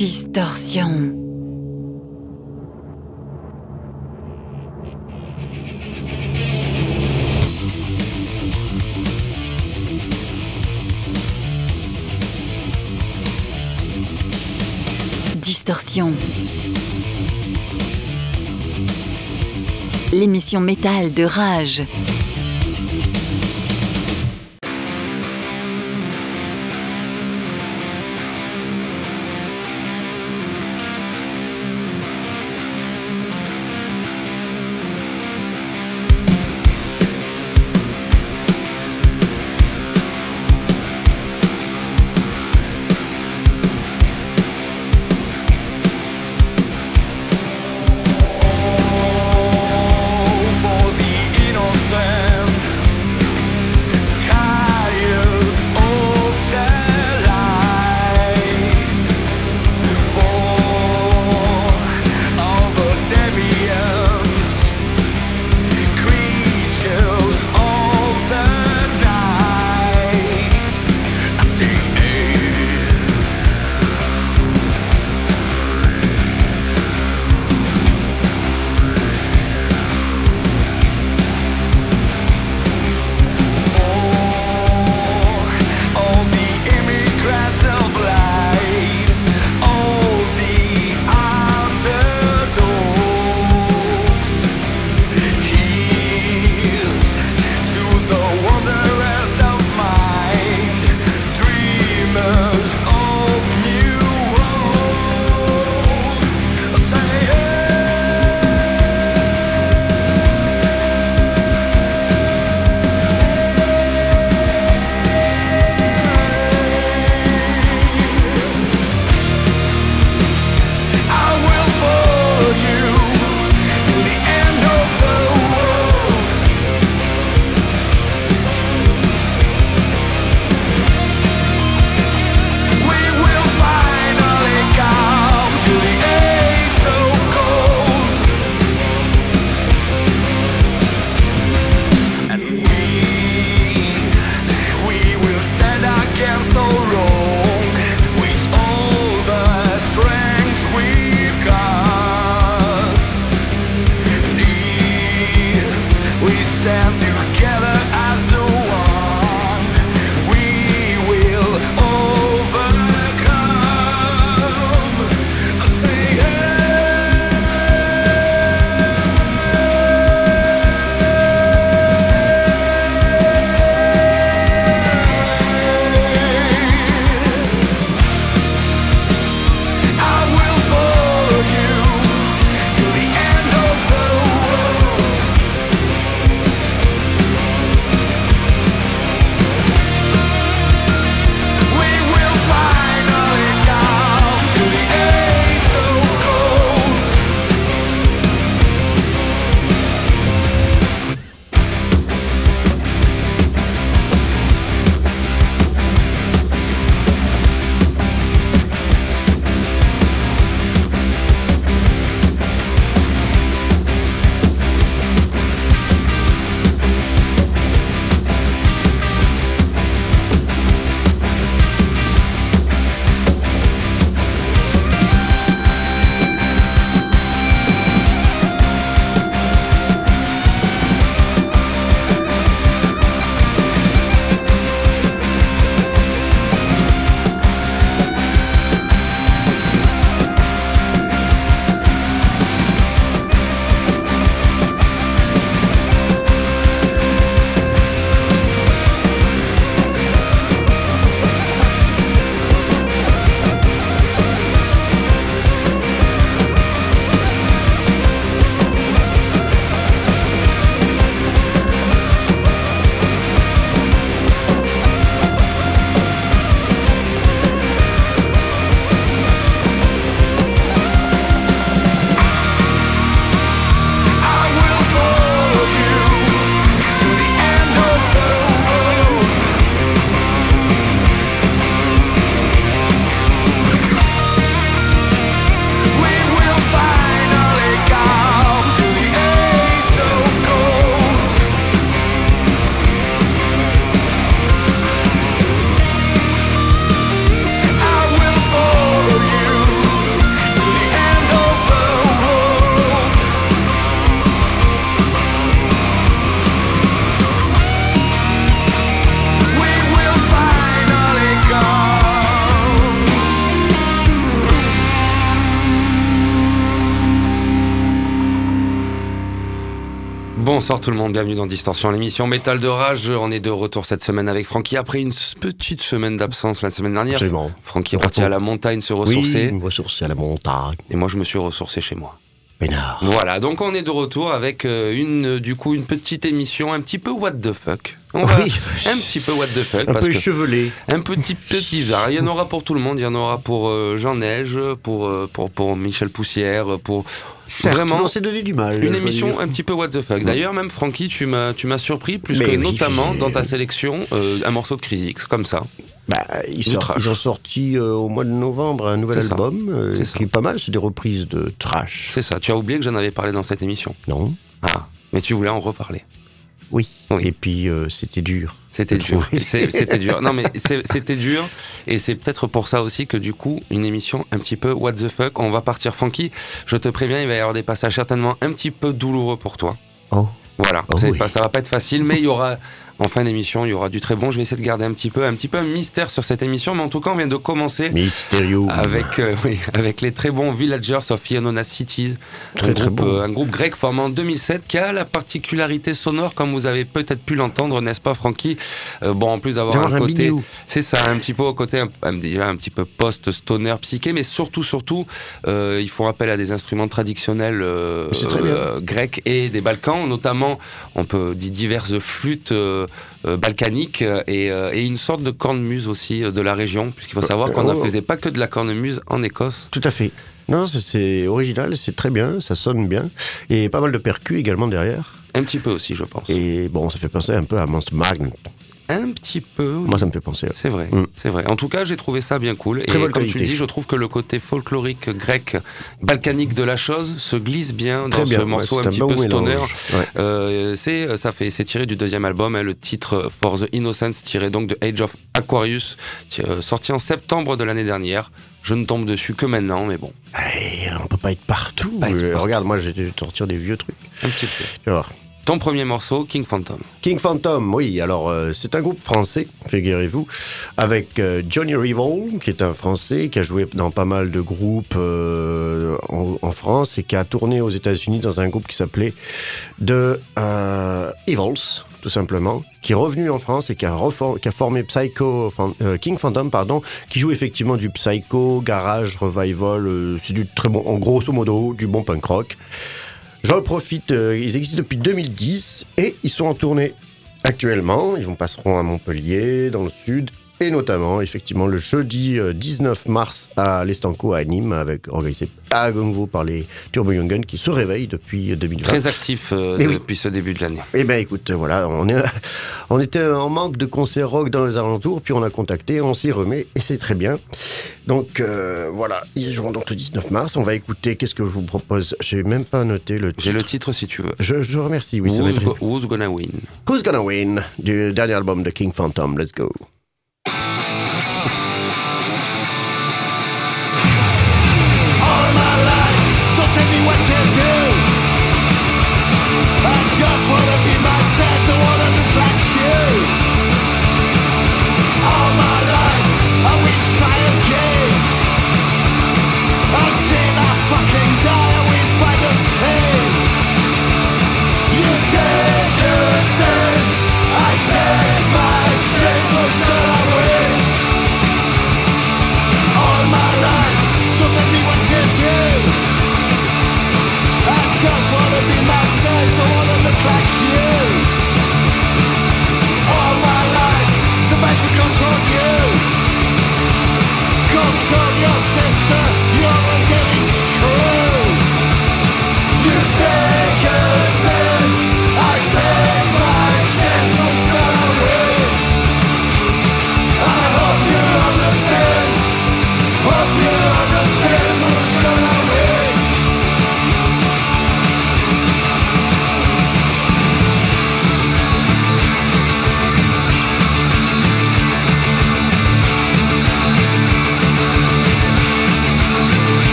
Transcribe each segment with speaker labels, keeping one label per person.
Speaker 1: Distorsion. Distorsion. L'émission métal de Rage.
Speaker 2: Bonsoir tout le monde, bienvenue dans Distorsion, l'émission Métal de Rage. On est de retour cette semaine avec Francky après une petite semaine d'absence la semaine dernière.
Speaker 3: Absolument.
Speaker 2: Francky est parti à la montagne se ressourcer.
Speaker 3: Oui, me ressourcer à la montagne.
Speaker 2: Et moi je me suis ressourcé chez moi.
Speaker 3: Pénard.
Speaker 2: Voilà, donc on est de retour avec euh, une, du coup, une petite émission un petit peu what the fuck. On va
Speaker 3: Oui.
Speaker 2: un petit peu what the fuck.
Speaker 3: Un
Speaker 2: parce
Speaker 3: peu
Speaker 2: que
Speaker 3: chevelé.
Speaker 2: un petit peu divers. Il y en aura pour tout le monde. Il y en aura pour euh, Jean Neige, pour, euh, pour, pour Michel Poussière, pour
Speaker 3: Certes,
Speaker 2: vraiment
Speaker 3: on s'est donné du mal.
Speaker 2: une émission un petit peu what the fuck. D'ailleurs, même Francky, tu m'as tu m'as surpris plus
Speaker 3: Mais
Speaker 2: que
Speaker 3: oui,
Speaker 2: notamment dans ta sélection euh, un morceau de Crisix comme ça.
Speaker 3: Bah, ils,
Speaker 2: trash.
Speaker 3: ils ont sorti euh, au mois de novembre un nouvel album euh,
Speaker 2: ça.
Speaker 3: qui est pas mal, c'est des reprises de trash.
Speaker 2: C'est ça. Tu as oublié que j'en avais parlé dans cette émission.
Speaker 3: Non
Speaker 2: Ah, mais tu voulais en reparler.
Speaker 3: Oui.
Speaker 2: Oui.
Speaker 3: Et puis euh, c'était dur.
Speaker 2: C'était dur. C'était dur. Non, mais c'était dur. Et c'est peut-être pour ça aussi que du coup, une émission un petit peu what the fuck. On va partir funky. Je te préviens, il va y avoir des passages certainement un petit peu douloureux pour toi.
Speaker 3: Oh.
Speaker 2: Voilà.
Speaker 3: Oh oui.
Speaker 2: pas, ça va pas être facile, mais il y aura, en fin d'émission, il y aura du très bon. Je vais essayer de garder un petit peu, un petit peu un mystère sur cette émission. Mais en tout cas, on vient de commencer.
Speaker 3: Mysterio.
Speaker 2: Avec, euh, oui, avec les très bons Villagers of Ionona Cities,
Speaker 3: Très,
Speaker 2: un,
Speaker 3: très
Speaker 2: groupe,
Speaker 3: bon.
Speaker 2: euh, un groupe grec formé en 2007 qui a la particularité sonore, comme vous avez peut-être pu l'entendre, n'est-ce pas, Francky? Euh, Bon, en plus d'avoir un
Speaker 3: un
Speaker 2: côté, c'est ça, un petit peu au côté, un, déjà un petit peu post-stoner psyché, mais surtout, surtout, euh, ils font appel à des instruments traditionnels grecs et des Balkans, notamment, on peut dire diverses flûtes euh, euh, balkaniques euh, et, euh, et une sorte de cornemuse aussi de la région, puisqu'il faut savoir qu'on ne
Speaker 3: oh.
Speaker 2: faisait pas que de la cornemuse en Écosse.
Speaker 3: Tout à fait. Non, c'est- c'est original, c'est très bien, ça sonne bien. Et pas mal de percus également derrière.
Speaker 2: Un petit peu aussi, je pense.
Speaker 3: Et bon, ça fait penser un peu à Monster Magnet.
Speaker 2: Un petit peu.
Speaker 3: Moi, ça me fait penser.
Speaker 2: C'est vrai,
Speaker 3: Mm.
Speaker 2: c'est vrai. En tout cas, j'ai trouvé ça bien cool.
Speaker 3: Très
Speaker 2: et comme tu le dis, je trouve que le côté folklorique grec, balkanique de la chose se glisse bien dans
Speaker 3: bien.
Speaker 2: ce morceau
Speaker 3: ouais,
Speaker 2: un petit peu stoner.
Speaker 3: Ouais.
Speaker 2: Euh, c'est, ça fait, c'est tiré du deuxième album, hein, le titre For the Innocence, tiré donc de Age of Aquarius, euh, sorti en septembre de l'année dernière. Je ne tombe dessus que maintenant, mais bon,
Speaker 3: Eh, on peut pas être partout.
Speaker 2: Pas être
Speaker 3: Euh,
Speaker 2: partout.
Speaker 3: Regarde, moi, j'ai sortir des vieux trucs.
Speaker 2: un petit peu.
Speaker 3: Tu.
Speaker 2: Ton premier morceau, King Phantom.
Speaker 3: King Phantom, oui, alors euh, c'est un groupe français, figurez-vous, avec euh, Johnny Revol, qui est un Français, qui a joué dans pas mal de groupes euh, en, France et qui a tourné aux États-Unis dans un groupe qui s'appelait The Evils, tout simplement, qui est revenu en France et qui a, formé Psycho, King Phantom, pardon, qui joue effectivement du psycho, garage, revival, c'est du très bon, en grosso modo, du bon punk rock. J'en profite, euh, ils existent depuis 2010 et ils sont en tournée actuellement. Ils vont passeront à Montpellier, dans le sud, et notamment, effectivement, le jeudi euh, 19 mars à l'Estanco à Nîmes, avec organisé à nouveau par les Turbo Young Guns qui se réveillent depuis euh, 2020.
Speaker 2: Très actif euh,
Speaker 3: oui.
Speaker 2: depuis ce début de l'année.
Speaker 3: Eh ben écoute, voilà, on, est, on était en manque de concerts rock dans les alentours, puis on a contacté, on s'y remet, et c'est très bien. Donc euh, voilà, ils joueront donc le 19 mars. On va écouter, qu'est-ce que je vous propose? J'ai même pas noté le titre.
Speaker 2: J'ai le titre si tu veux.
Speaker 3: Je, je remercie, oui,
Speaker 2: Who's, go- who's Gonna Win?
Speaker 3: Who's Gonna Win du dernier album de King Phantom? Let's go.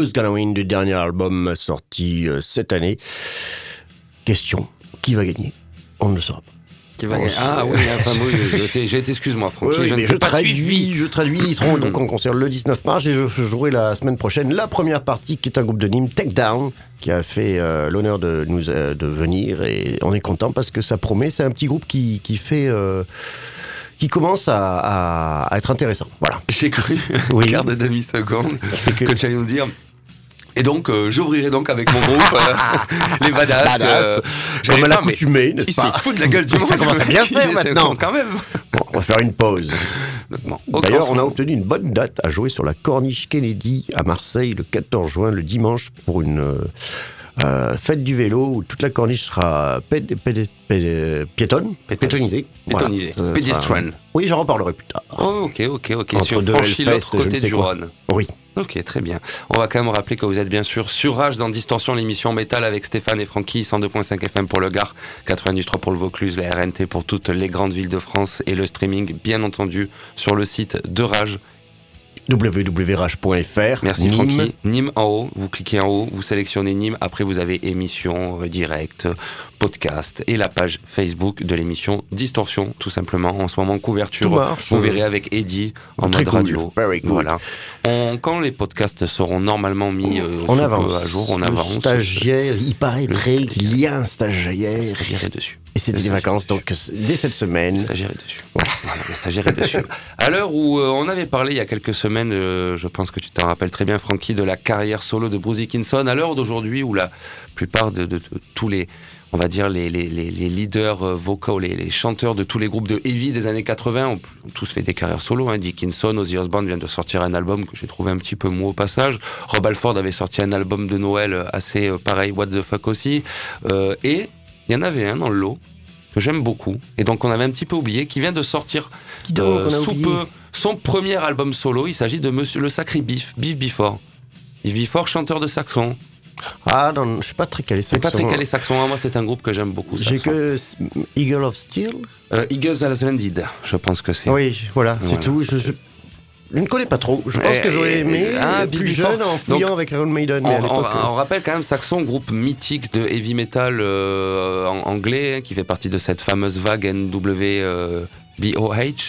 Speaker 4: Who's Gonna
Speaker 3: Win, du dernier album sorti euh, cette année. Question, qui va gagner? On ne le saura pas.
Speaker 2: Qui va
Speaker 3: Oh,
Speaker 2: gagner? Ah oui, enfin, oui, je t'ai- j'ai été, excuse-moi, Francky,
Speaker 3: Oui,
Speaker 2: je ne
Speaker 3: mais
Speaker 2: t'ai
Speaker 3: je
Speaker 2: pas
Speaker 3: traduis,
Speaker 2: suivi.
Speaker 3: je traduis. Ils seront donc en concert le 19 mars et je jouerai la semaine prochaine la première partie qui est un groupe de Nîmes, Take Down, qui a fait euh, l'honneur de nous euh, de venir et on est content parce que ça promet. C'est un petit groupe qui, qui fait. qui commence à, à- à être intéressant. Voilà.
Speaker 2: J'ai cru,
Speaker 3: Oui.
Speaker 2: quart de demi-seconde,
Speaker 3: que-
Speaker 2: que tu allais nous dire. Et donc, euh, j'ouvrirai donc avec mon groupe, euh, les badass. Euh,
Speaker 3: Comme à l'accoutumée, n'est-ce pas
Speaker 2: de la gueule du monde.
Speaker 3: Ça commence à bien faire maintenant.
Speaker 2: Quand même.
Speaker 3: Bon, on va faire une pause. D'ailleurs, on a obtenu une bonne date à jouer sur la Corniche Kennedy à Marseille le 14 juin, le dimanche, pour une euh, fête du vélo où toute la corniche sera piétonne,
Speaker 2: Péton-
Speaker 3: pétonisée.
Speaker 2: Pétonisée.
Speaker 3: Voilà. Ça
Speaker 2: Pédestrian.
Speaker 3: sera- Oui, j'en reparlerai plus tard.
Speaker 2: Oh, ok, ok, ok.
Speaker 3: Entre
Speaker 2: franchi
Speaker 3: Hellfest,
Speaker 2: l'autre côté du. Rhône.
Speaker 3: Oui.
Speaker 2: Ok, très bien. On va quand même rappeler que vous êtes bien sûr sur Rage dans Distorsion, l'émission métal avec Stéphane et Francky, 102.5 FM pour le Gard, 93 pour le Vaucluse, la RNT pour toutes les grandes villes de France et le streaming, bien entendu, sur le site de Rage.
Speaker 3: www.rage.fr.
Speaker 2: Merci
Speaker 3: Nîmes.
Speaker 2: Francky. Nîmes en haut, vous cliquez en haut, vous sélectionnez Nîmes, après vous avez émission, euh, direct, podcast et la page Facebook de l'émission Distorsion, tout simplement. En ce moment, couverture,
Speaker 3: Tout marche.
Speaker 2: vous verrez avec Eddie en
Speaker 3: Très
Speaker 2: mode
Speaker 3: cool.
Speaker 2: radio.
Speaker 3: Very cool.
Speaker 2: Voilà. On- quand les podcasts seront normalement mis euh,
Speaker 3: On avance.
Speaker 2: à jour, on
Speaker 3: Le
Speaker 2: avance.
Speaker 3: stagiaire, il paraîtrait qu'il y a un stagiaire.
Speaker 2: Le stagiaire est dessus.
Speaker 3: Et c'était
Speaker 2: Le
Speaker 3: les vacances,
Speaker 2: stagiaire
Speaker 3: donc c- dès cette
Speaker 2: Le
Speaker 3: semaine.
Speaker 2: stagiaire est dessus. Voilà, le stagiaire est dessus. À l'heure où euh, on avait parlé il y a quelques semaines, euh, je pense que tu t'en rappelles très bien, Francky, de la carrière solo de Bruce Dickinson, à l'heure d'aujourd'hui où la plupart de, de- de tous les, on va dire, les, les, les, les leaders euh, vocaux, les, chanteurs de tous les groupes de heavy des années 80 ont, ont tous fait des carrières solo. Hein. Dickinson, Ozzy Osbourne vient de sortir un album que j'ai trouvé un petit peu mou au passage. Rob Alford avait sorti un album de Noël euh, assez euh, pareil, what the fuck aussi. Euh, et il y en avait un dans le lot que j'aime beaucoup et donc on avait un petit peu oublié qui vient de sortir euh, sous peu son premier album solo. Il s'agit de Monsieur le Sacré Biff, Biff Before. Biff Before, chanteur de saxon.
Speaker 3: Ah, non, je suis pas très calé.
Speaker 2: C'est pas
Speaker 3: saxon.
Speaker 2: très calé saxon. hein. Moi, c'est un groupe que j'aime beaucoup.
Speaker 3: J'ai
Speaker 2: saxon.
Speaker 3: que Eagle of Steel.
Speaker 2: Euh, Eagles Has Landed, je pense que c'est.
Speaker 3: Oui, voilà,
Speaker 2: Voilà.
Speaker 3: c'est tout. Je, je- je ne connais pas trop. Je pense
Speaker 2: Eh,
Speaker 3: que j'aurais
Speaker 2: eh,
Speaker 3: aimé
Speaker 2: ah,
Speaker 3: euh,
Speaker 2: Bill
Speaker 3: plus jeune en fouillant
Speaker 2: Donc,
Speaker 3: avec Iron Maiden.
Speaker 2: On,
Speaker 3: l'époque,
Speaker 2: on-
Speaker 3: euh,
Speaker 2: on rappelle quand même Saxon, groupe mythique de heavy metal euh, en- anglais, hein, qui fait partie de cette fameuse vague NWBOH,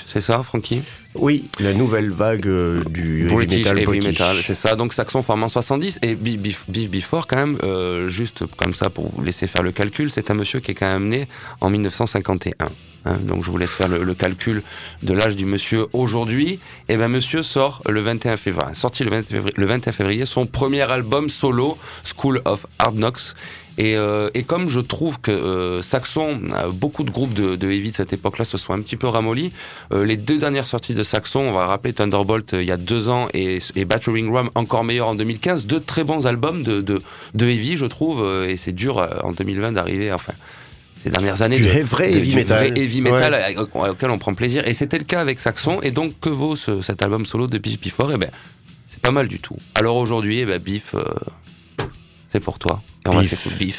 Speaker 2: c'est ça, Francky
Speaker 3: Oui, la nouvelle vague euh, du heavy
Speaker 2: British
Speaker 3: metal.
Speaker 2: heavy
Speaker 3: British.
Speaker 2: metal, c'est ça. Donc Saxon forme en 70 et Beef, Before quand même, euh, juste comme ça pour vous laisser faire le calcul, c'est un monsieur qui est quand même né en 1951. hein. donc je vous laisse faire le, le calcul de l'âge du monsieur aujourd'hui. Et ben monsieur sort le 21 février, sorti le 21 février, le 21 février son premier album solo, School of Hard Knocks. Et, euh, et comme je trouve que euh, Saxon, euh, beaucoup de groupes de, de heavy de cette époque-là se sont un petit peu ramollis, euh, les deux dernières sorties de Saxon, on va rappeler Thunderbolt euh, il y a deux ans et, et Battering Ram encore meilleur en 2015, deux très bons albums de, de, de heavy, je trouve, euh, et c'est dur euh, en 2020 d'arriver, enfin, ces dernières années,
Speaker 3: Du
Speaker 2: de,
Speaker 3: vrai
Speaker 2: de-
Speaker 3: heavy
Speaker 2: du
Speaker 3: metal.
Speaker 2: vrai heavy metal
Speaker 3: Ouais.
Speaker 2: auquel on prend plaisir. Et c'était le cas avec Saxon. Et donc, que vaut ce- cet album solo de Biff Before Eh ben, c'est pas mal du tout. Alors aujourd'hui, eh ben, Biff, euh, c'est pour toi. Et on va
Speaker 3: Biff.
Speaker 2: s'écouter.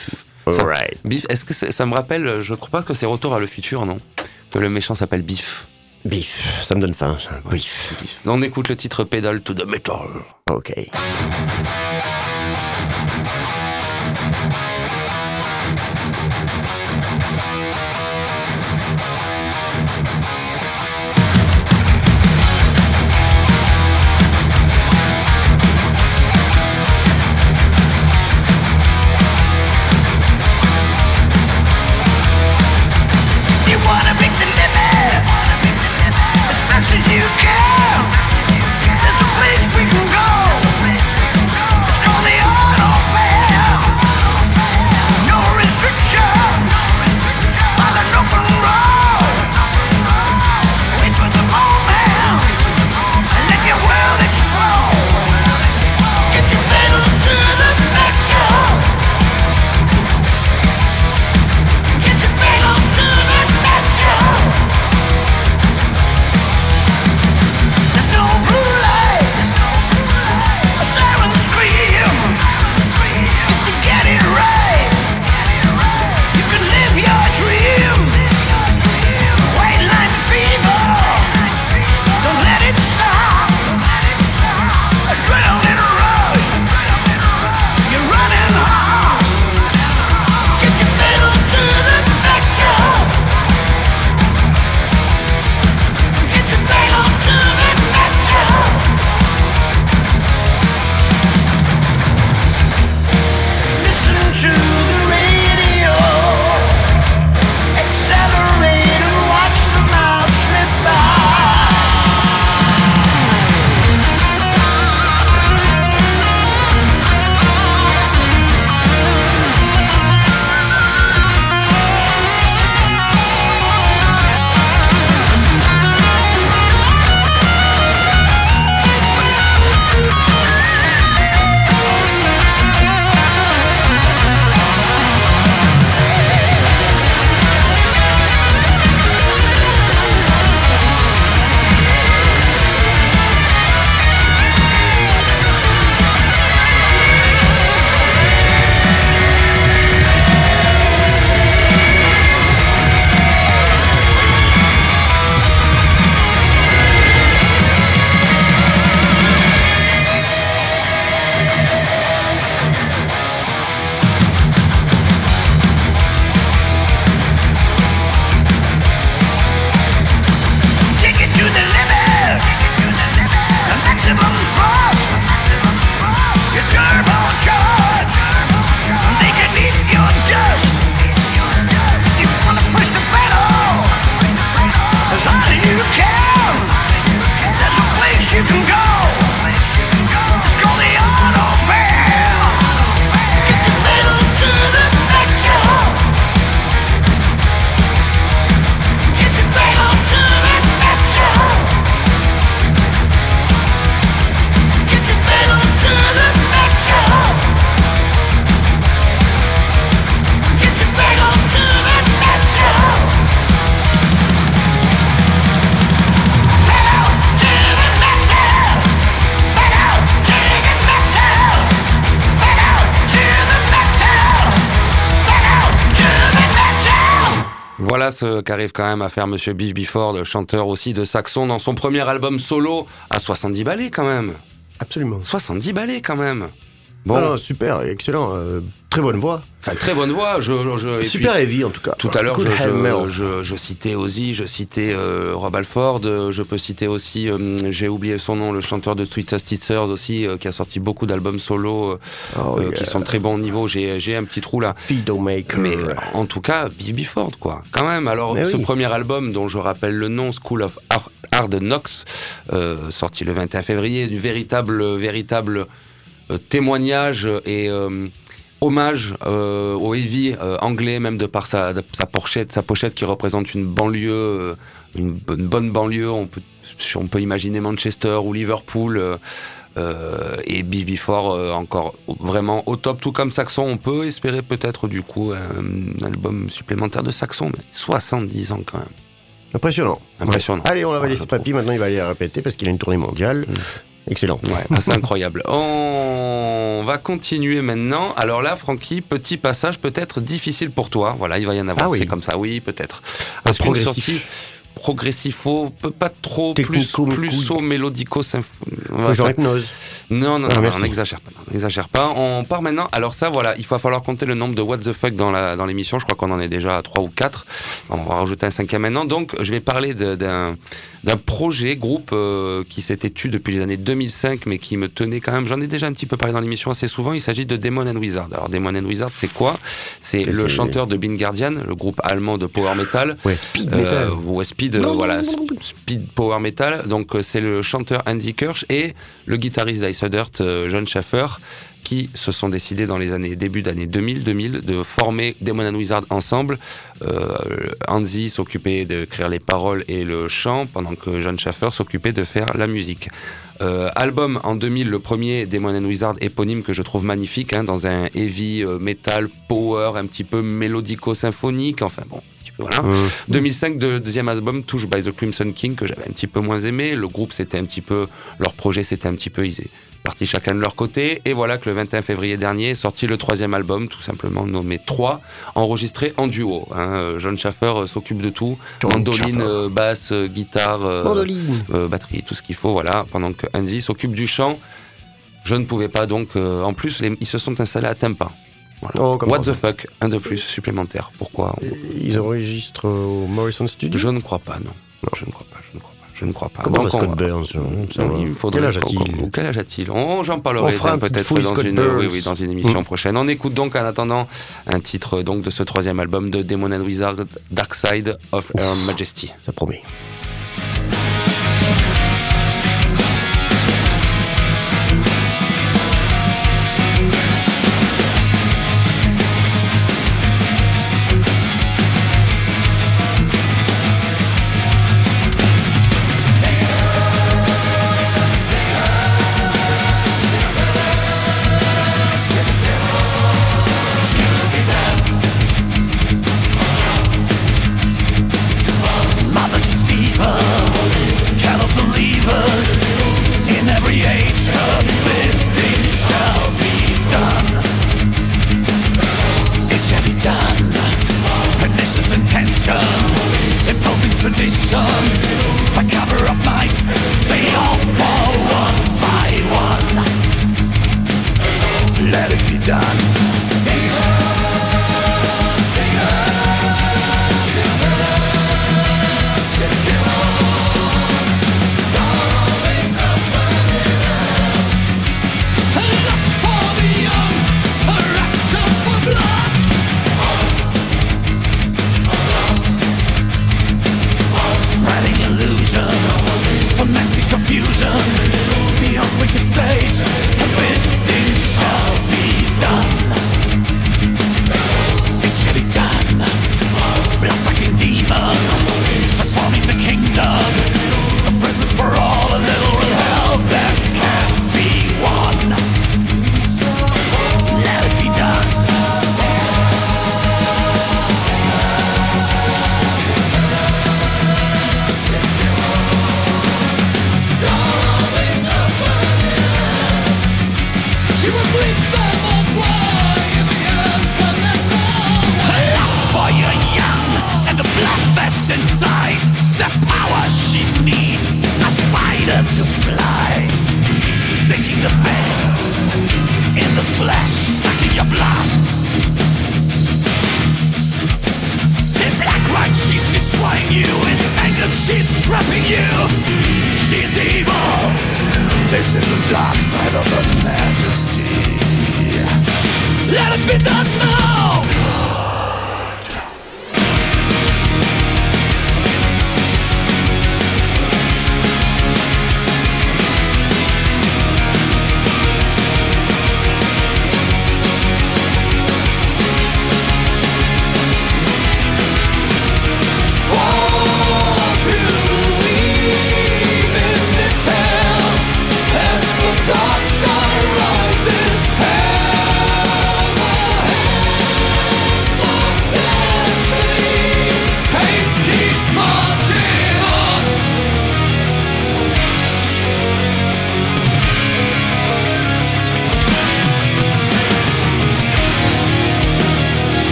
Speaker 2: Ça-
Speaker 3: Alright.
Speaker 2: Biff, est-ce que ça me rappelle, je crois pas que c'est Retour à le futur, non? Que le méchant s'appelle Biff.
Speaker 3: Beef, ça me donne faim.
Speaker 2: Ouais,
Speaker 3: Beef.
Speaker 2: Biff. On écoute le titre Pedal to the Metal.
Speaker 3: Ok.
Speaker 2: Voilà ce qu'arrive quand même à faire Monsieur Biff Bifford, chanteur aussi de Saxon, dans son premier album solo, à 70 ballets quand même.
Speaker 3: Absolument.
Speaker 2: 70 ballets quand même. Bon,
Speaker 3: Ah non, super, excellent. euh, très bonne voix.
Speaker 2: enfin très bonne voix. Je, je- et
Speaker 3: super
Speaker 2: puis,
Speaker 3: heavy en tout cas.
Speaker 2: Tout à l'heure, je,
Speaker 3: Good hammer.
Speaker 2: je, je, je citais Ozzy, je citais euh, Rob Alford, euh, je peux citer aussi, euh, j'ai oublié son nom, le chanteur de Twisted Sisters aussi, euh, qui a sorti beaucoup d'albums solo euh,
Speaker 3: Oh,
Speaker 2: euh,
Speaker 3: yeah.
Speaker 2: qui sont de très bon niveau. J'ai un petit trou là.
Speaker 3: Fido Maker.
Speaker 2: Mais en tout cas, Bibi Ford, quoi. Quand même. Alors,
Speaker 3: Mais
Speaker 2: ce
Speaker 3: oui.
Speaker 2: premier album, dont je rappelle le nom, School of Hard- Knocks, euh, sorti le 21 février, du véritable, véritable témoignage et euh, hommage euh, au heavy euh, anglais, même de par sa, de sa pochette, sa pochette qui représente une banlieue, euh, une, bonne- bonne banlieue. On peut, on peut imaginer Manchester ou Liverpool. euh, euh, et Bibi Ford euh, encore vraiment au top, tout comme Saxon. On peut espérer peut-être du coup un, album supplémentaire de Saxon, mais 70 ans quand même.
Speaker 3: Impressionnant.
Speaker 2: Impressionnant.
Speaker 3: Ouais. Allez, on va laisser Papy. Maintenant, il va aller la répéter parce qu'il a une tournée mondiale. Excellent.
Speaker 2: Ouais, assez incroyable. On va continuer maintenant. Alors là, Francky, petit passage peut-être difficile pour toi. Voilà, il va y en avoir.
Speaker 3: Ah oui.
Speaker 2: C'est comme ça, oui, peut-être. Parce qu'une sortie progressifo, pas trop plus plus mélodico.
Speaker 3: Genre hypnose.
Speaker 2: Non, non,
Speaker 3: Ah,
Speaker 2: non,
Speaker 3: merci.
Speaker 2: on n'exagère pas. On n'exagère pas. On part maintenant. Alors ça, voilà, il va falloir compter le nombre de what the fuck dans la dans l'émission. Je crois qu'on en est déjà à 3 ou 4. On va rajouter un cinquième maintenant. Donc, je vais parler d'un d'un projet, groupe euh, qui s'était tu depuis les années 2005, mais qui me tenait quand même. J'en ai déjà un petit peu parlé dans l'émission assez souvent. Il s'agit de Demon and Wizard. Alors, Demon and Wizard, c'est quoi? C'est le chanteur de Bin Guardian, le groupe allemand de power metal.
Speaker 3: Ouais, speed
Speaker 2: Euh,
Speaker 3: metal.
Speaker 2: ouais, speed, euh, voilà, sp- speed power metal. Donc euh, c'est le chanteur Andy Kirsch et le guitariste d'Ice Dirt, euh, John Schaffer, qui se sont décidés dans les années début d'année 2000, 2000 de former Demon and Wizard ensemble. Euh, Andy s'occupait d'écrire les paroles et le chant, pendant que John Schaffer s'occupait de faire la musique. Euh, album en 2000, le premier Demon and Wizard éponyme que je trouve magnifique, hein, dans un heavy euh, metal power un petit peu mélodico-symphonique, enfin bon, un petit peu, voilà.
Speaker 3: Hum.
Speaker 2: 2005, de- deuxième album, Touch by the Crimson King, que j'avais un petit peu moins aimé. Le groupe, c'était un petit peu, leur projet, c'était un petit peu, ils partis chacun de leur côté. Et voilà que le 21 février dernier est sorti le troisième album, tout simplement nommé 3, enregistré en duo. hein. Euh, John Schaffer euh, s'occupe de tout.
Speaker 3: John
Speaker 2: Mandoline,
Speaker 3: Schaffer.
Speaker 2: euh, basse, guitare, euh, batterie, tout ce qu'il faut, voilà. Pendant que Andy s'occupe du chant. Je ne pouvais pas donc. euh, en plus, les- ils se sont installés à Tampa. Voilà.
Speaker 3: Oh,
Speaker 2: What the fuck, un de plus supplémentaire. Pourquoi
Speaker 3: Ils enregistrent au Morrison Studio.
Speaker 2: Je ne crois pas, non. Non, je ne crois pas, je ne crois pas, je ne crois pas.
Speaker 3: Comment
Speaker 2: on
Speaker 3: Scott
Speaker 2: va-
Speaker 3: Burns va.
Speaker 2: il faudrait
Speaker 3: Quel âge a-t-il
Speaker 2: Quel âge a-t-il? On- J'en
Speaker 3: On
Speaker 2: parlerai peut-être dans une,
Speaker 3: Burns.
Speaker 2: oui, oui, dans une émission
Speaker 3: Mm.
Speaker 2: prochaine. On écoute donc en attendant un titre donc de ce troisième album de Demon and Wizard, Dark Side of Her Majesty.
Speaker 3: Ça promet.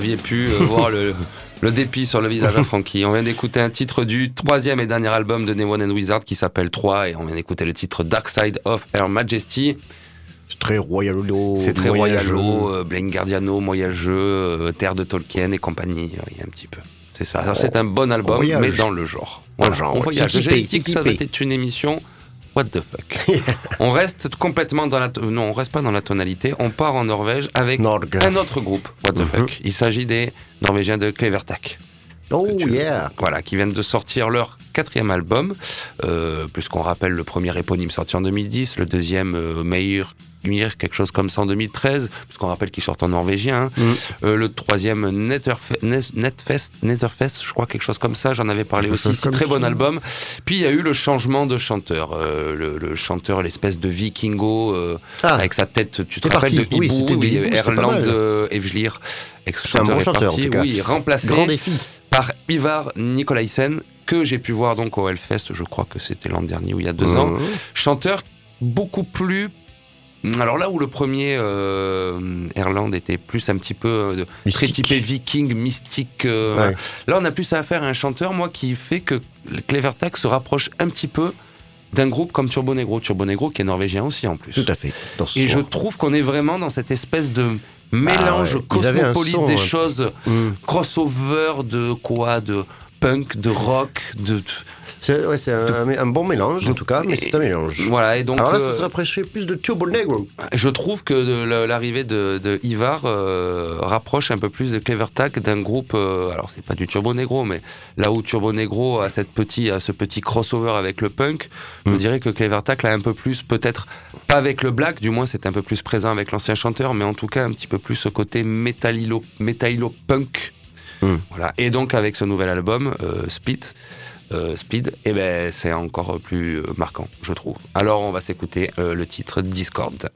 Speaker 2: Aviez pu euh, voir le, le dépit sur le visage de Frankie. On vient d'écouter un titre du troisième et dernier album de Newon and Wizard qui s'appelle 3 et on vient d'écouter le titre Dark Side of Her Majesty.
Speaker 3: C'est très royalo.
Speaker 2: C'est très royalo, euh, Blaine Guardiano, moyageux, euh, Terre de Tolkien et compagnie, il y a un petit peu. C'est ça. Alors, c'est un bon album,
Speaker 3: voyage.
Speaker 2: mais dans le genre. Voilà,
Speaker 3: genre,
Speaker 2: on voyage. J'ai dit que ça être une émission. What the fuck? On reste complètement dans la. Non, on reste pas dans la tonalité. On part en Norvège avec
Speaker 3: Norge.
Speaker 2: un autre groupe. What the
Speaker 3: Mhm.
Speaker 2: fuck? Il s'agit des Norvégiens de Clevertac.
Speaker 3: Oh
Speaker 2: tu-
Speaker 3: yeah.
Speaker 2: Voilà, qui viennent de sortir leur quatrième album, euh, puisqu'on rappelle le premier éponyme sorti en 2010, le deuxième euh, Meir, quelque chose comme ça en 2013, puisqu'on rappelle qu'ils sortent en norvégien. hein.
Speaker 3: Mhm.
Speaker 2: Euh, le troisième Netterfe- Netfest, Netterfest, je crois quelque chose comme ça, j'en avais parlé
Speaker 3: Quelque
Speaker 2: aussi, c'est très bon album. Puis il y a eu le changement de chanteur, euh, le, le chanteur, l'espèce de vikingo euh,
Speaker 3: Ah,
Speaker 2: avec sa tête, tu te rappelles
Speaker 3: parti.
Speaker 2: de
Speaker 3: Oui,
Speaker 2: Hibou, oui, Erland
Speaker 3: mal.
Speaker 2: Evglir, ex
Speaker 3: C'est un bon
Speaker 2: chanteur parti, oui, remplacé par Ivar Nikolaisen, que j'ai pu voir donc au Hellfest, je crois que c'était l'an dernier ou il y a deux ans.
Speaker 3: Mhm.
Speaker 2: Chanteur beaucoup plus. Alors là où le premier euh, Erland était plus un petit peu euh, très typé viking, mystique. euh,
Speaker 3: Ouais.
Speaker 2: Là on a plus affaire à un chanteur, moi, qui fait que le Clevertac se rapproche un petit peu d'un groupe comme Turbo Negro. Turbo Negro qui est norvégien aussi en plus.
Speaker 3: Tout à fait. Dans ce
Speaker 2: Et je trouve qu'on est vraiment dans cette espèce de mélange
Speaker 3: ouais. Un
Speaker 2: cosmopolite
Speaker 3: son,
Speaker 2: des
Speaker 3: hein.
Speaker 2: choses
Speaker 3: Mhm.
Speaker 2: crossover de quoi? De punk, de rock, de.
Speaker 3: C'est ouais, un, un bon mélange, en tout cas, mais c'est un mélange.
Speaker 2: Voilà, et donc.
Speaker 3: Alors là,
Speaker 2: euh,
Speaker 3: ça se rapprocherait plus de Turbo Negro.
Speaker 2: Je trouve que l'arrivée de, de Ivar euh, rapproche un peu plus de Clevertac d'un groupe. euh, alors c'est pas du Turbo Negro, mais là où Turbo Negro a cette petit, a ce petit crossover avec le punk, je
Speaker 3: Mm.
Speaker 2: dirais que Clevertac l'a un peu plus, peut-être pas avec le black, du moins c'est un peu plus présent avec l'ancien chanteur, mais en tout cas un petit peu plus ce côté métallilo, métallilo punk.
Speaker 3: Mm.
Speaker 2: Voilà. Et donc avec ce nouvel album, euh, Split. Euh, Speed, et ben c'est encore plus euh, marquant, je trouve. Alors on va s'écouter euh, le titre Discord.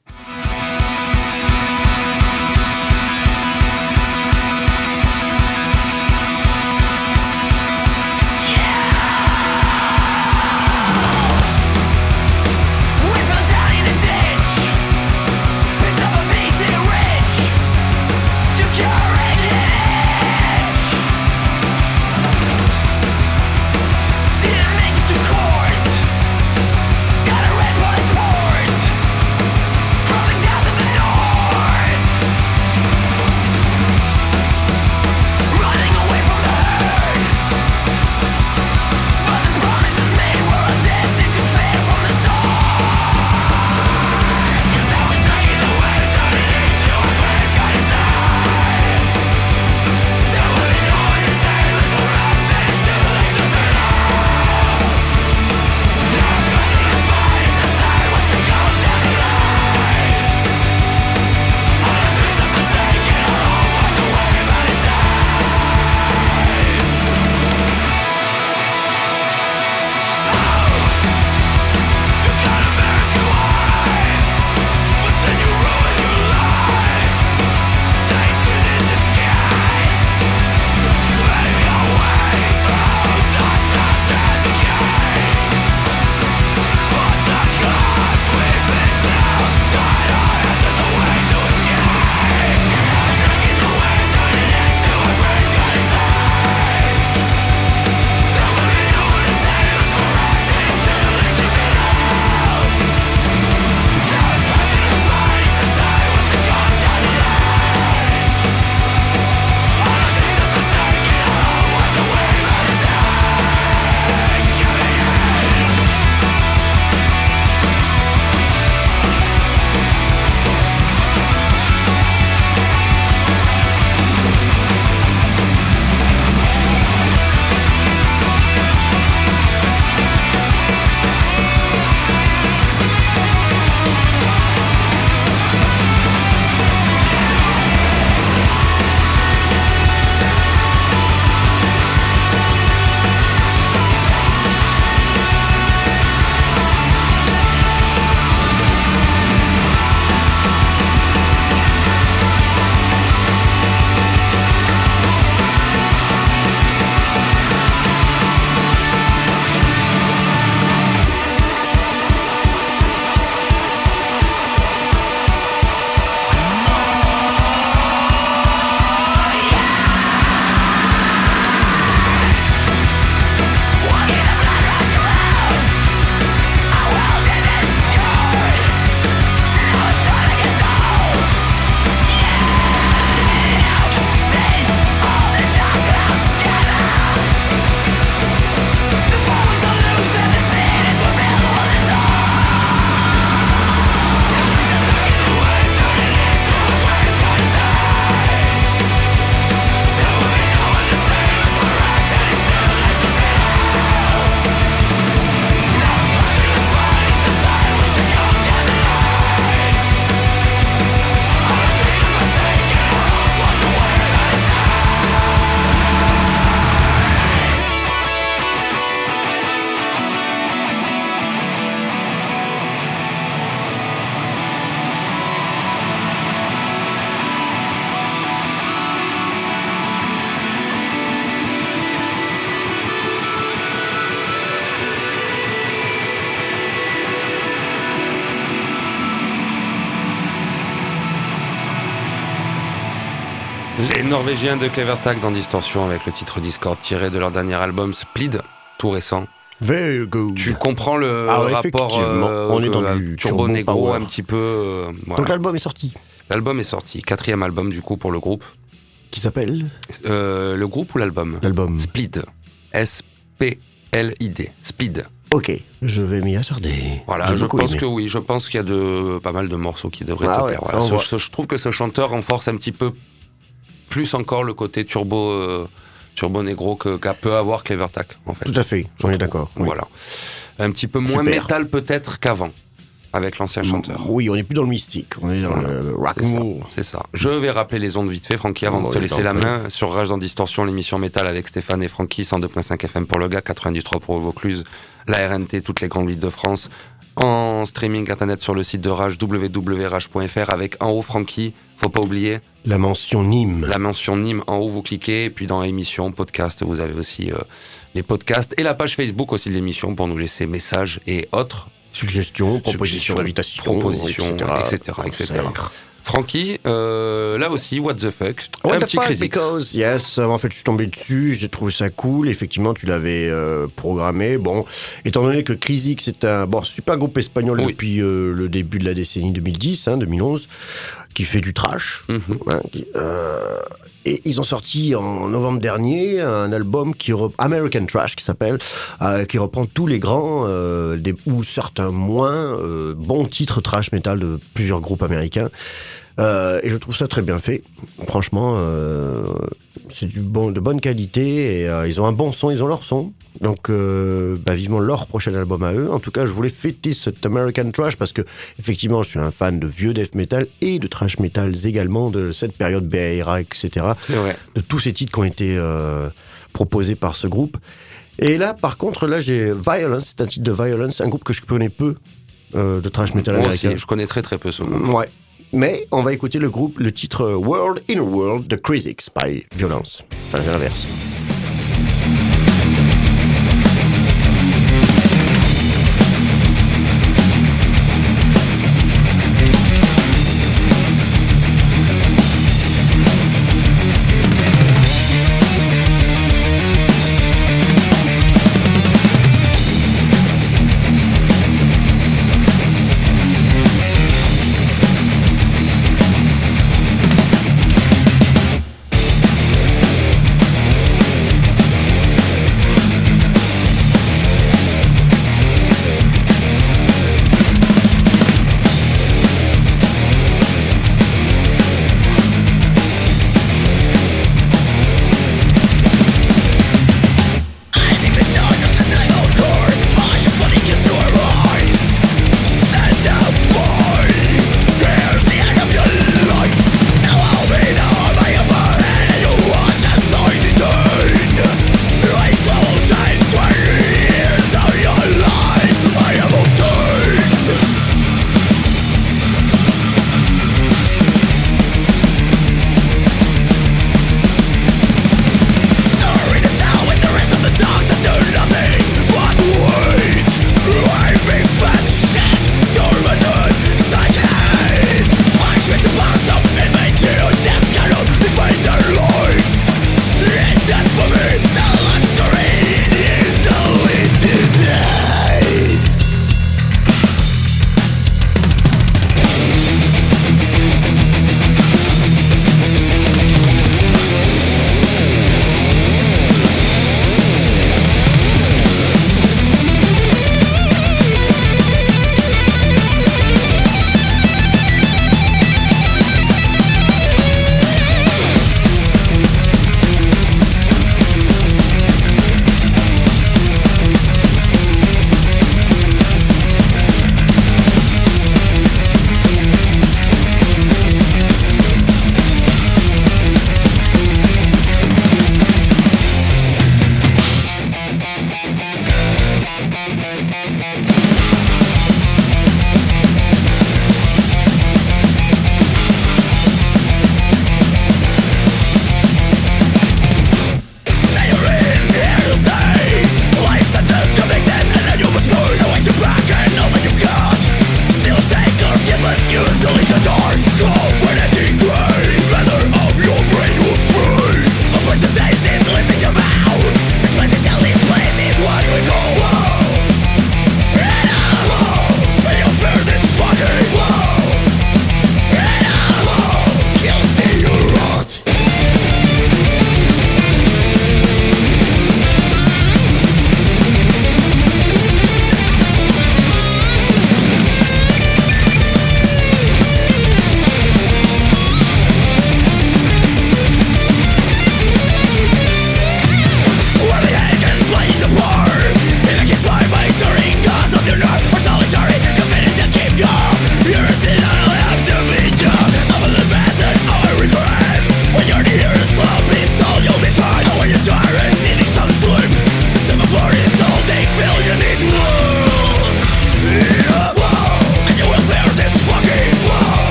Speaker 2: Les Norvégiens de Clevertag dans Distorsion avec le titre Discord tiré de leur dernier album Split, tout récent.
Speaker 3: Very good.
Speaker 2: Tu comprends le
Speaker 3: Ah
Speaker 2: rapport
Speaker 3: effectivement. On est dans
Speaker 2: euh,
Speaker 3: du
Speaker 2: Turbo
Speaker 3: turbo
Speaker 2: Negro
Speaker 3: power.
Speaker 2: un petit peu. euh, voilà.
Speaker 3: Donc l'album est sorti.
Speaker 2: L'album est sorti, quatrième album du coup pour le groupe.
Speaker 3: Qui s'appelle
Speaker 2: Euh, le groupe ou l'album
Speaker 3: L'album.
Speaker 2: Split. S-P-L-I-D. Speed.
Speaker 3: Ok, je vais m'y attarder.
Speaker 2: Voilà, je pense
Speaker 3: aimé.
Speaker 2: que oui, je pense qu'il y a de, pas mal de morceaux qui devraient
Speaker 3: Ah
Speaker 2: te
Speaker 3: ouais,
Speaker 2: plaire.
Speaker 3: ça,
Speaker 2: Voilà.
Speaker 3: on
Speaker 2: Ce-
Speaker 3: voit.
Speaker 2: ce- je trouve que ce chanteur renforce un petit peu plus encore le côté turbo, euh, turbo négro que qu'a peut avoir Clevertac en fait.
Speaker 3: Tout à fait,
Speaker 2: je
Speaker 3: on est
Speaker 2: trouve.
Speaker 3: d'accord. oui.
Speaker 2: Voilà. Un petit peu moins
Speaker 3: Super.
Speaker 2: métal peut-être qu'avant avec l'ancien chanteur.
Speaker 3: Oui, on n'est plus dans le mystique, on est dans
Speaker 2: Voilà.
Speaker 3: le rock
Speaker 2: C'est ça. Je vais rappeler les ondes vite fait, Francky, avant
Speaker 3: Oh,
Speaker 2: de te laisser la main sur Rage dans Distorsion, l'émission métal avec Stéphane et Francky, 102.5 FM pour le gars, 93 pour Vaucluse, la RNT, toutes les grandes villes de France, en streaming internet sur le site de Rage, www.rage.fr, avec en haut Francky, faut pas oublier,
Speaker 3: La mention Nîmes.
Speaker 2: la mention Nîmes, en haut vous cliquez, et puis dans émission, podcast, vous avez aussi euh, les podcasts, et la page Facebook aussi de l'émission pour nous laisser messages et autres.
Speaker 3: Suggestions, propositions d'invitation,
Speaker 2: propositions, etc., etc.
Speaker 3: Concert.
Speaker 2: Francky, euh, là aussi, what the fuck,
Speaker 3: What
Speaker 2: un
Speaker 3: the
Speaker 2: petit
Speaker 3: fuck, because, yes, en fait, je suis tombé dessus, j'ai trouvé ça cool. Effectivement, tu l'avais euh, programmé. Bon, étant donné que Crisix c'est un bon, super groupe espagnol
Speaker 2: Oui.
Speaker 3: depuis euh, le début de la décennie 2010, hein, 2011, qui fait du trash. Hein, qui- euh, et ils ont sorti en novembre dernier un album qui American Trash qui s'appelle, euh, qui reprend tous les grands euh, des, ou certains moins euh, bons titres trash metal de plusieurs groupes américains. Euh, et je trouve ça très bien fait. Franchement, euh, c'est du bon, de bonne qualité et euh, ils ont un bon son, ils ont leur son. Donc, bah, vivement leur prochain album à eux. En tout cas, je voulais fêter cet American Trash parce que, effectivement, je suis un fan de vieux death metal et de trash metal également, de cette période BARA, etc.
Speaker 2: C'est vrai.
Speaker 3: De tous ces titres qui ont été proposés par ce groupe. Et là, par contre, là, j'ai Violence, c'est un titre de Violence, un groupe que je connais peu euh, de trash metal
Speaker 2: Moi
Speaker 3: américain.
Speaker 2: aussi, je connais très très peu ce groupe.
Speaker 3: Ouais. Mais on va écouter le groupe, le titre World in a World de Crisix by Violence. Enfin, l'inverse.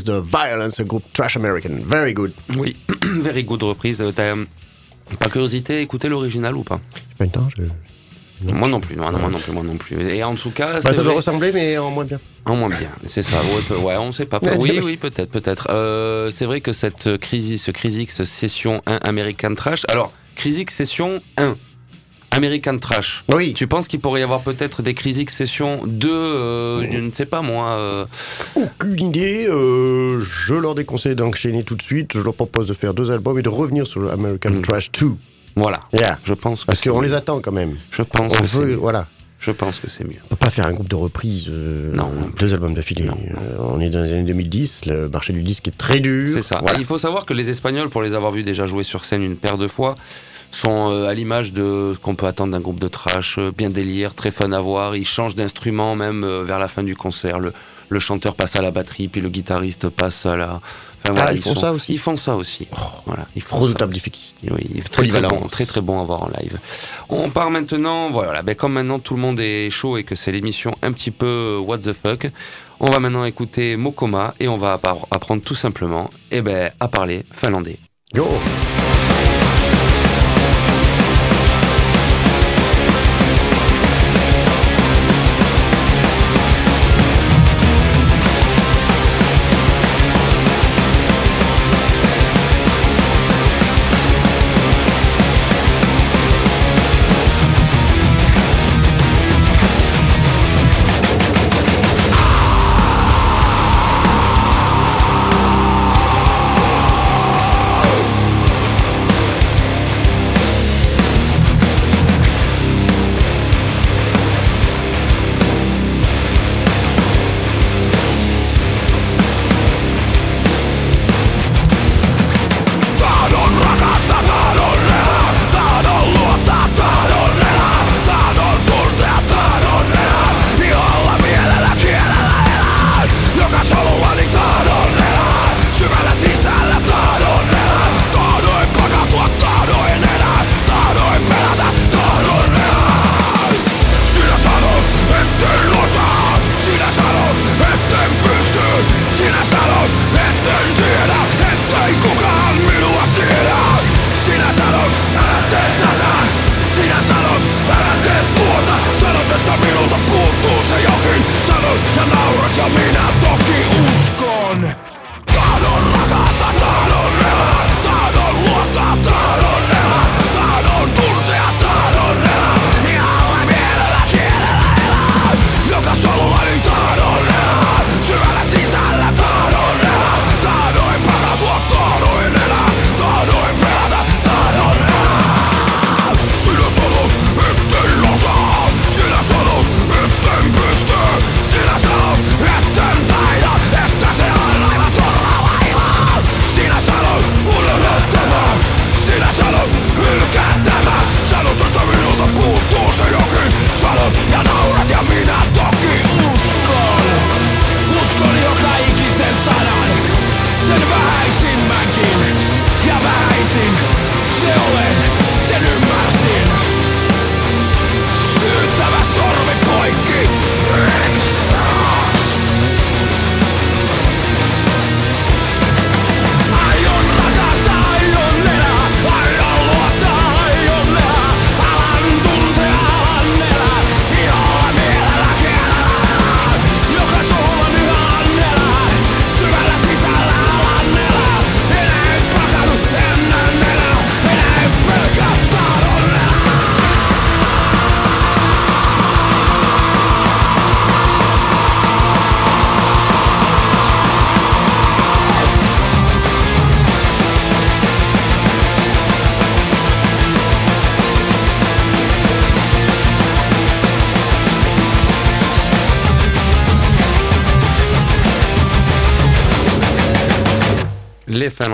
Speaker 1: Reprise de Violence, un groupe trash American. Very good.
Speaker 2: Oui, very good reprise. Euh, T'as, euh, par curiosité, écouté l'original ou pas?
Speaker 1: J'ai pas le temps, je...
Speaker 2: Moi non plus, non, non, moi non plus, moi non plus. Et en tout cas,
Speaker 1: Bah, ça doit ressembler, mais en moins bien.
Speaker 2: En moins bien, c'est ça. Ouais, on sait pas. Oui, oui, peut-être, peut-être. Euh, c'est vrai que cette crise, ce Crisix Session 1 American Trash. Alors, Crisix Session 1 American Trash.
Speaker 1: Oui.
Speaker 2: Tu penses qu'il pourrait y avoir peut-être des Crisix Session 2, euh, je ne sais pas moi. euh,
Speaker 1: Aucune idée. euh, je leur déconseille d'enchaîner tout de suite. Je leur propose de faire deux albums et de revenir sur le American
Speaker 2: Mm.
Speaker 1: Trash 2.
Speaker 2: voilà.
Speaker 1: Yeah.
Speaker 2: Je pense que
Speaker 1: Parce qu'on les attend quand même.
Speaker 2: Je pense
Speaker 1: On
Speaker 2: que c'est
Speaker 1: veut,
Speaker 2: mieux.
Speaker 1: voilà.
Speaker 2: Je pense que c'est mieux.
Speaker 1: On peut pas faire un groupe de reprises. euh,
Speaker 2: Non,
Speaker 1: deux albums d'affilée. Euh, on est dans les années 2010. Le marché du disque est très dur.
Speaker 2: C'est ça.
Speaker 1: Voilà.
Speaker 2: Il faut savoir que les Espagnols, pour les avoir vus déjà jouer sur scène une paire de fois, sont euh, à l'image de ce qu'on peut attendre d'un groupe de trash, euh, bien délire, très fun à voir. Ils changent d'instrument même euh, vers la fin du concert. Le, le chanteur passe à la batterie, puis le guitariste passe à la. Enfin, voilà,
Speaker 1: Ah, ils font
Speaker 2: sont-
Speaker 1: ça aussi Oh.
Speaker 2: Ils font ça aussi. voilà, ils font ça. Oui, très très, bon, très très bon à voir en live. On part maintenant, voilà, ben comme maintenant tout le monde est chaud et que c'est l'émission un petit peu what the fuck, on va maintenant écouter Mokoma et on va apprendre tout simplement eh ben, à parler finlandais.
Speaker 1: Go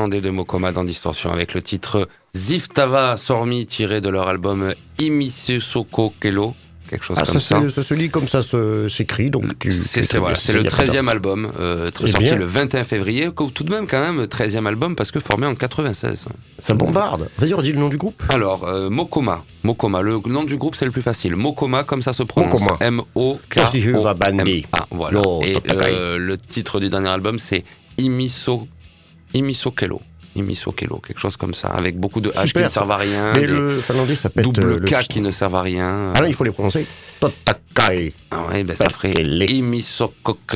Speaker 2: Finlandais de Mokoma dans Distorsion avec le titre Ziftava Sormi tiré de leur album Imisesoko Kelo. quelque chose
Speaker 3: Ah,
Speaker 2: comme
Speaker 3: ça,
Speaker 2: ça.
Speaker 3: se- ça se lit comme ça s'écrit, donc tu.
Speaker 2: C'est
Speaker 3: tu-
Speaker 2: voilà, c'est le
Speaker 3: y a pas de-
Speaker 2: 13e album, euh,
Speaker 3: Eh
Speaker 2: sorti
Speaker 3: bien.
Speaker 2: le 21 février, tout de même quand même 13e album parce que formé en 96.
Speaker 3: Ça bombarde. Vas-y, redis le nom du groupe.
Speaker 2: Alors, euh, Mokoma. Mokoma, le nom du groupe c'est le plus facile. Mokoma, comme ça se prononce.
Speaker 3: M-O-K-O-M-A. Bandi.
Speaker 2: Ah, voilà. Et euh, le titre du dernier album c'est Imiso, Imiso Kelo. Imiso Kelo, quelque chose comme ça, avec beaucoup de H qui ne servent à rien,
Speaker 3: Mais le finlandais s'appelle.
Speaker 2: double K qui ne servent à rien.
Speaker 3: Ah là, il faut les prononcer. Totakai.
Speaker 2: Ah ouais, ben ça ferait
Speaker 3: Perkele.
Speaker 2: Imiso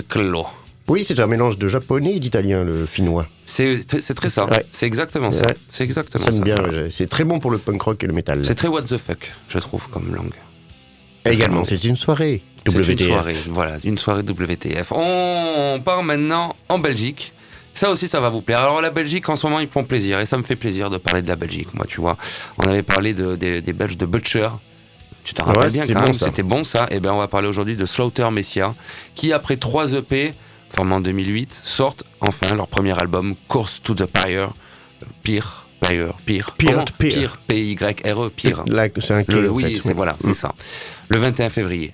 Speaker 2: Kelo.
Speaker 3: Oui, c'est un mélange de japonais et d'italien, le finnois.
Speaker 2: C'est très ça.
Speaker 3: Ouais.
Speaker 2: C'est exactement ça.
Speaker 3: Ouais.
Speaker 2: C'est exactement ça.
Speaker 3: bien. C'est très bon pour le punk rock et le métal.
Speaker 2: C'est très what the fuck, je trouve, comme langue.
Speaker 3: Également, c'est une soirée.
Speaker 2: C'est une
Speaker 3: WTF.
Speaker 2: soirée, voilà, une soirée WTF. On part maintenant en Belgique. Ça aussi, ça va vous plaire. Alors la Belgique, en ce moment, ils me font plaisir et ça me fait plaisir de parler de la Belgique. Moi, tu vois, on avait parlé de- des- des Belges de Butcher. Tu t'en
Speaker 3: Ouais,
Speaker 2: rappelles bien
Speaker 3: c'était
Speaker 2: quand
Speaker 3: bon,
Speaker 2: même,
Speaker 3: ça.
Speaker 2: c'était bon ça. Et bien, on va parler aujourd'hui de Slaughter Messia, qui après trois EP, formés en 2008, sortent enfin leur premier album, Course to the Pyre. Pire, Pyre, pire.
Speaker 3: Pire, pire.
Speaker 2: Pire, P-Y-R-E, E, pire.
Speaker 3: Là, c'est un
Speaker 2: Le-
Speaker 3: quai, en
Speaker 2: oui,
Speaker 3: fait.
Speaker 2: c'est voilà, c'est ça. Le 21 février.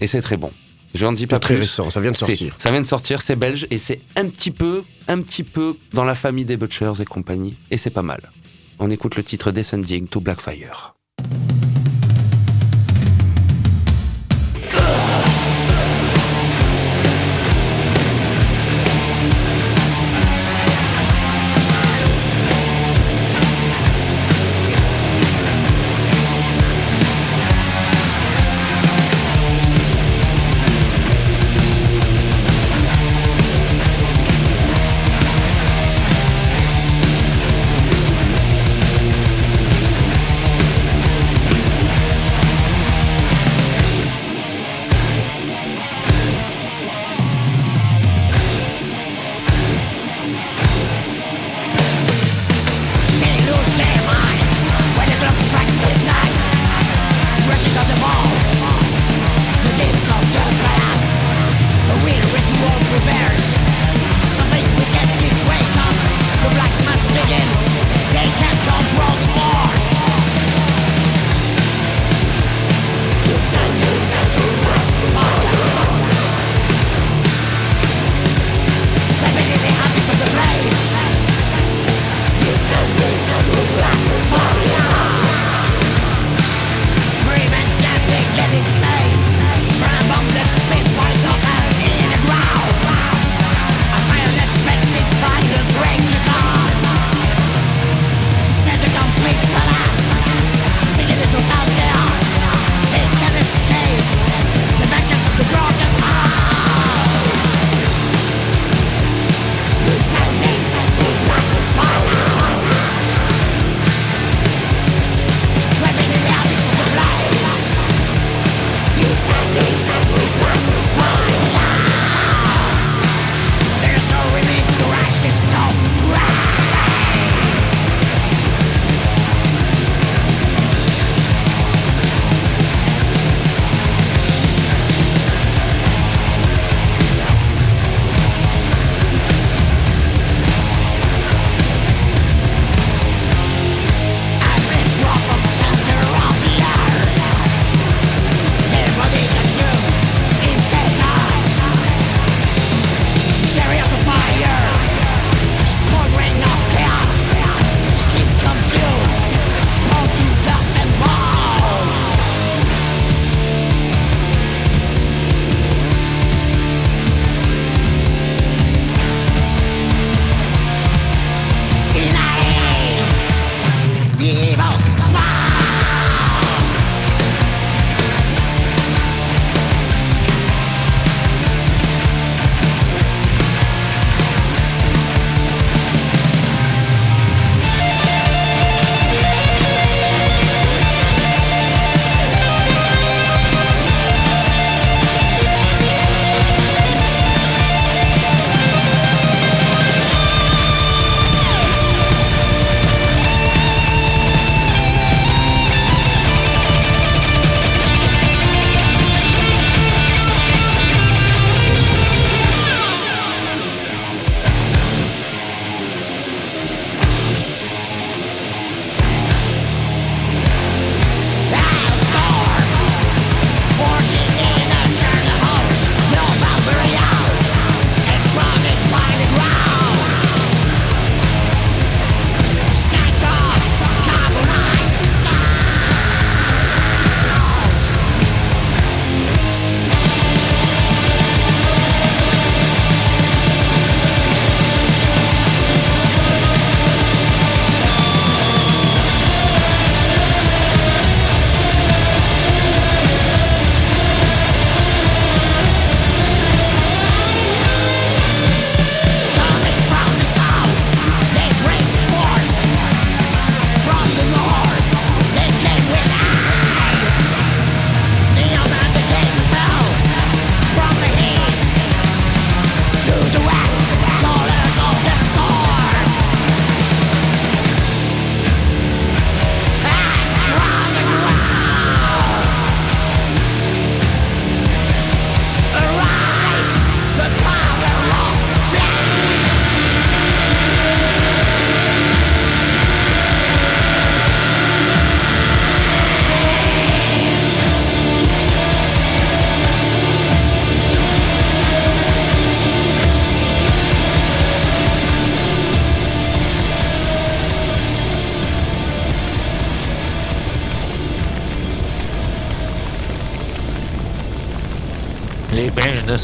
Speaker 2: Et c'est très bon. Je n'en dis pas
Speaker 3: très
Speaker 2: plus.
Speaker 3: récent, ça vient de sortir.
Speaker 2: Ça vient de sortir, c'est belge et c'est un petit peu, un petit peu dans la famille des Butchers et compagnie. Et c'est pas mal. On écoute le titre Descending to Blackfire.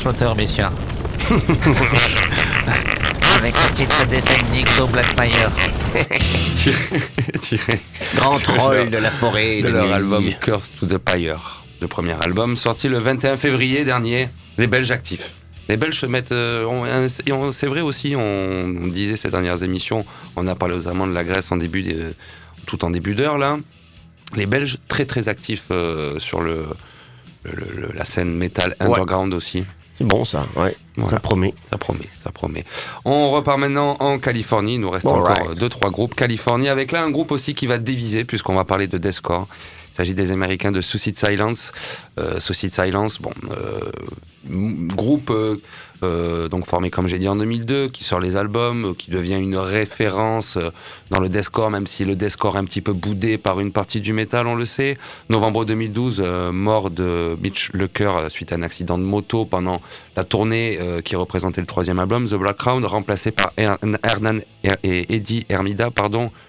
Speaker 5: Slaughter, messieurs. Avec le titre d'essai Nico Blackfire.
Speaker 2: tiré
Speaker 3: Grand
Speaker 2: de
Speaker 3: troll de la forêt
Speaker 2: de
Speaker 3: de
Speaker 2: leur
Speaker 3: nuit.
Speaker 2: album Curse to the Pyre, le premier album sorti le 21 février dernier. Les Belges actifs. Les Belges se mettent. euh, c'est vrai aussi, on, on disait ces dernières émissions, on a parlé aux Allemands de la Grèce en début, de- tout en début d'heure là. Les Belges très très actifs euh, sur le, le- le- la scène metal
Speaker 3: Ouais.
Speaker 2: underground aussi.
Speaker 3: C'est bon ça, ouais.
Speaker 2: Voilà.
Speaker 3: Ça promet.
Speaker 2: Ça promet, ça promet. On repart maintenant en Californie. Il nous reste encore deux, trois groupes. Californie, avec là un groupe aussi qui va diviser, puisqu'on va parler de deathcore. Il s'agit des Américains de Suicide Silence. Euh, Suicide Silence, bon, euh, groupe euh, euh, donc formé comme j'ai dit en 2002, qui sort les albums, euh, qui devient une référence euh, dans le deathcore, même si le deathcore est un petit peu boudé par une partie du métal, on le sait. Novembre 2012, euh, mort de Mitch Lecker suite à un accident de moto pendant la tournée qui représentait le troisième album, The Black Crown, remplacé par Her- Hernan et Eddie Hermida,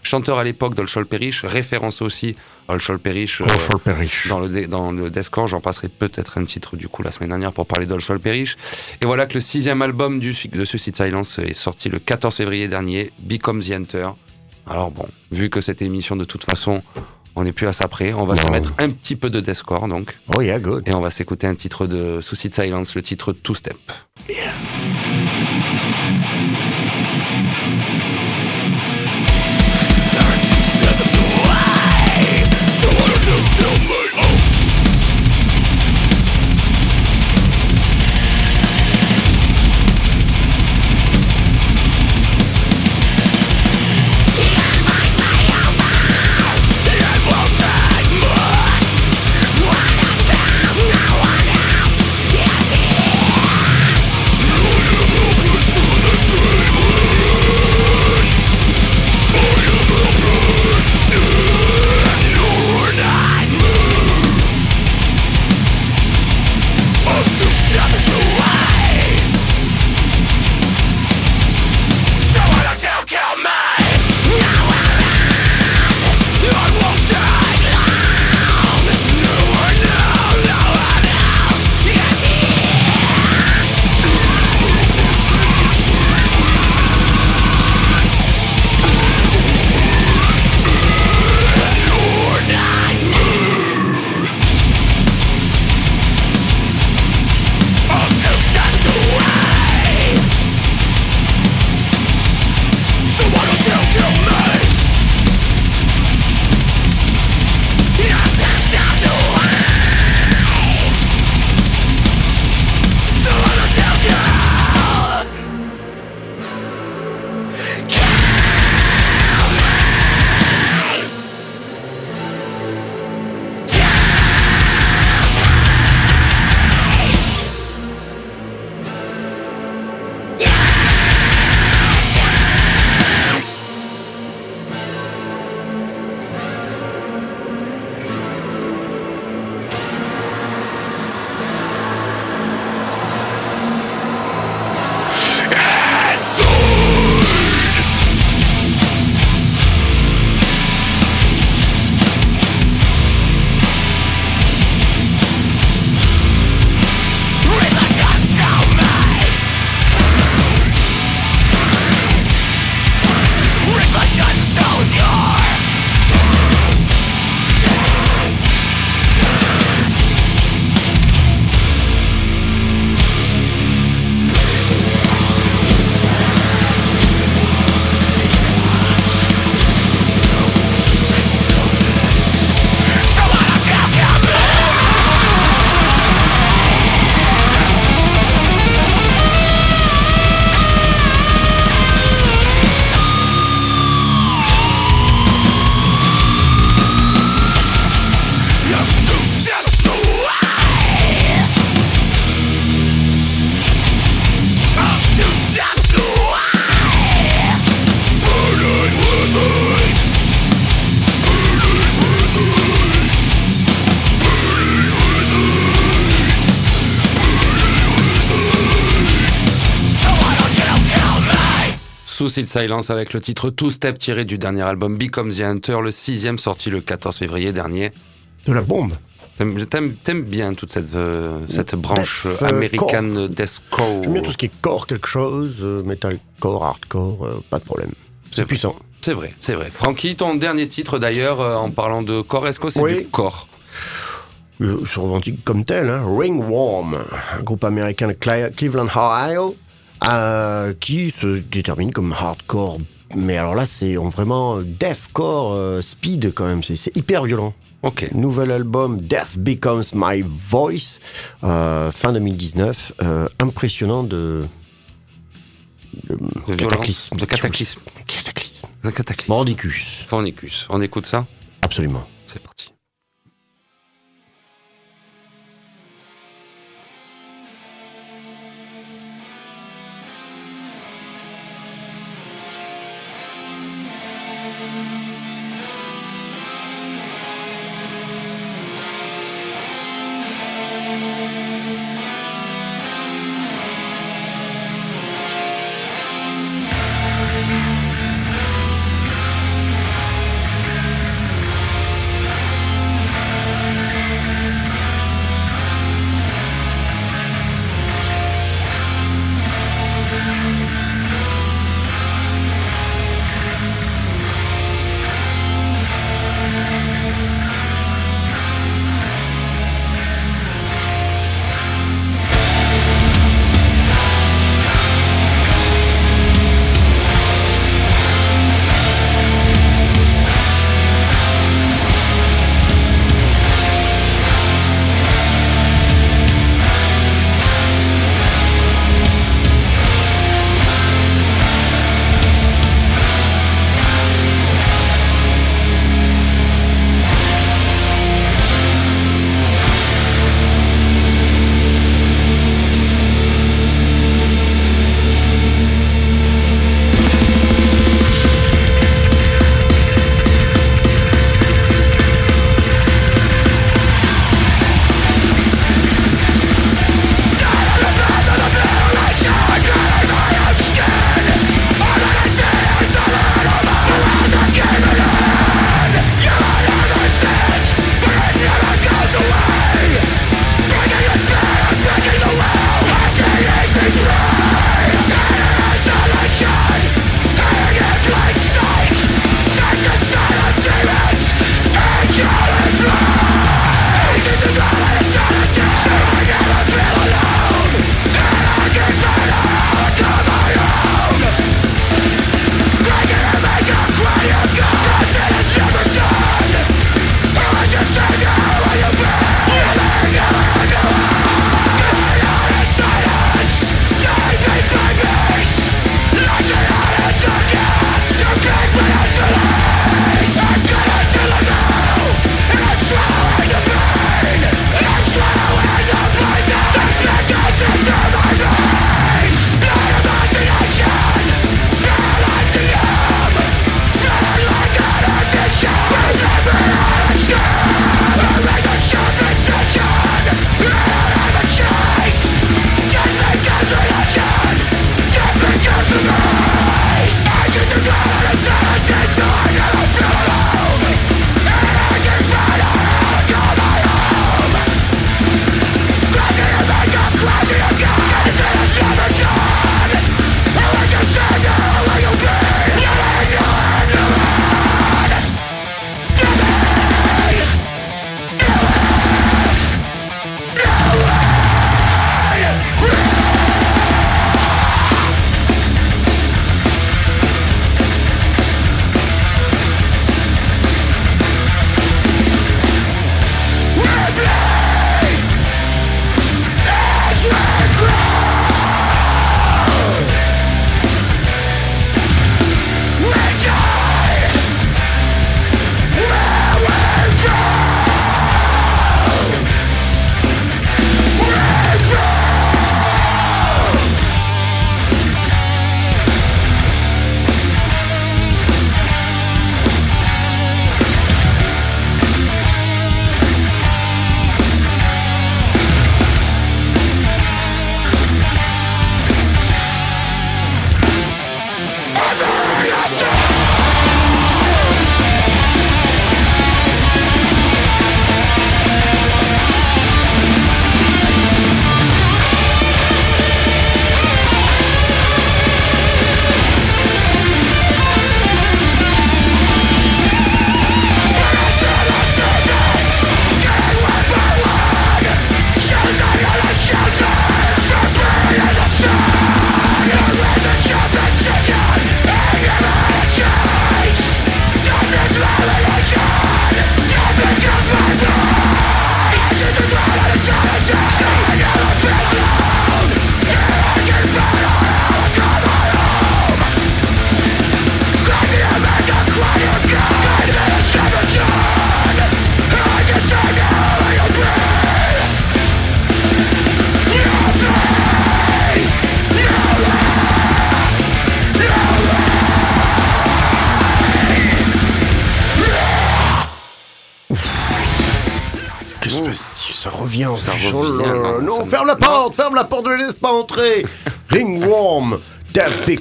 Speaker 2: chanteur à l'époque d'Olshol Perish, référence aussi Perish euh,
Speaker 3: Perish.
Speaker 2: dans le, dans le deathcore. J'en passerai peut-être un titre du coup la semaine dernière pour parler d'Olshol Perish. Et voilà que le sixième album du, de Suicide Silence est sorti le 14 février dernier, Become the Hunter. Alors bon, vu que cette émission de toute façon, on n'est plus à ça près, on va se mettre un petit peu de deathcore donc.
Speaker 3: Oh yeah, good.
Speaker 2: Et on va s'écouter un titre de Suicide Silence, le titre Two Step. Silence avec le titre Two Step tiré du dernier album Become the Hunter, le sixième sorti le 14 février dernier.
Speaker 3: De la bombe.
Speaker 2: T'aimes, bien toute cette, euh, cette branche
Speaker 3: Death,
Speaker 2: euh,
Speaker 3: euh,
Speaker 2: américaine deathcore.
Speaker 3: J'aime bien tout ce qui est core quelque chose, euh, metalcore, hardcore, euh, pas de problème.
Speaker 2: C'est
Speaker 3: puissant.
Speaker 2: C'est vrai, c'est vrai. Francky, ton dernier titre d'ailleurs, euh, en parlant de corps, est-ce que c'est
Speaker 3: Oui.
Speaker 2: du corps
Speaker 3: Euh, se revendique comme tel, hein. Ringworm, un groupe américain de Cleveland, Ohio, euh, qui se détermine comme hardcore. Mais alors là, c'est en vraiment deathcore euh, speed quand même, c'est hyper violent.
Speaker 2: Ok.
Speaker 3: Nouvel album Death Becomes My Voice, euh, fin 2019, euh, impressionnant de,
Speaker 2: De violence,
Speaker 3: cataclysme.
Speaker 2: de cataclysme.
Speaker 3: cataclysme.
Speaker 2: De cataclysme.
Speaker 3: Mordicus,
Speaker 2: Fornicus. On écoute ça?
Speaker 3: Absolument.
Speaker 2: C'est parti.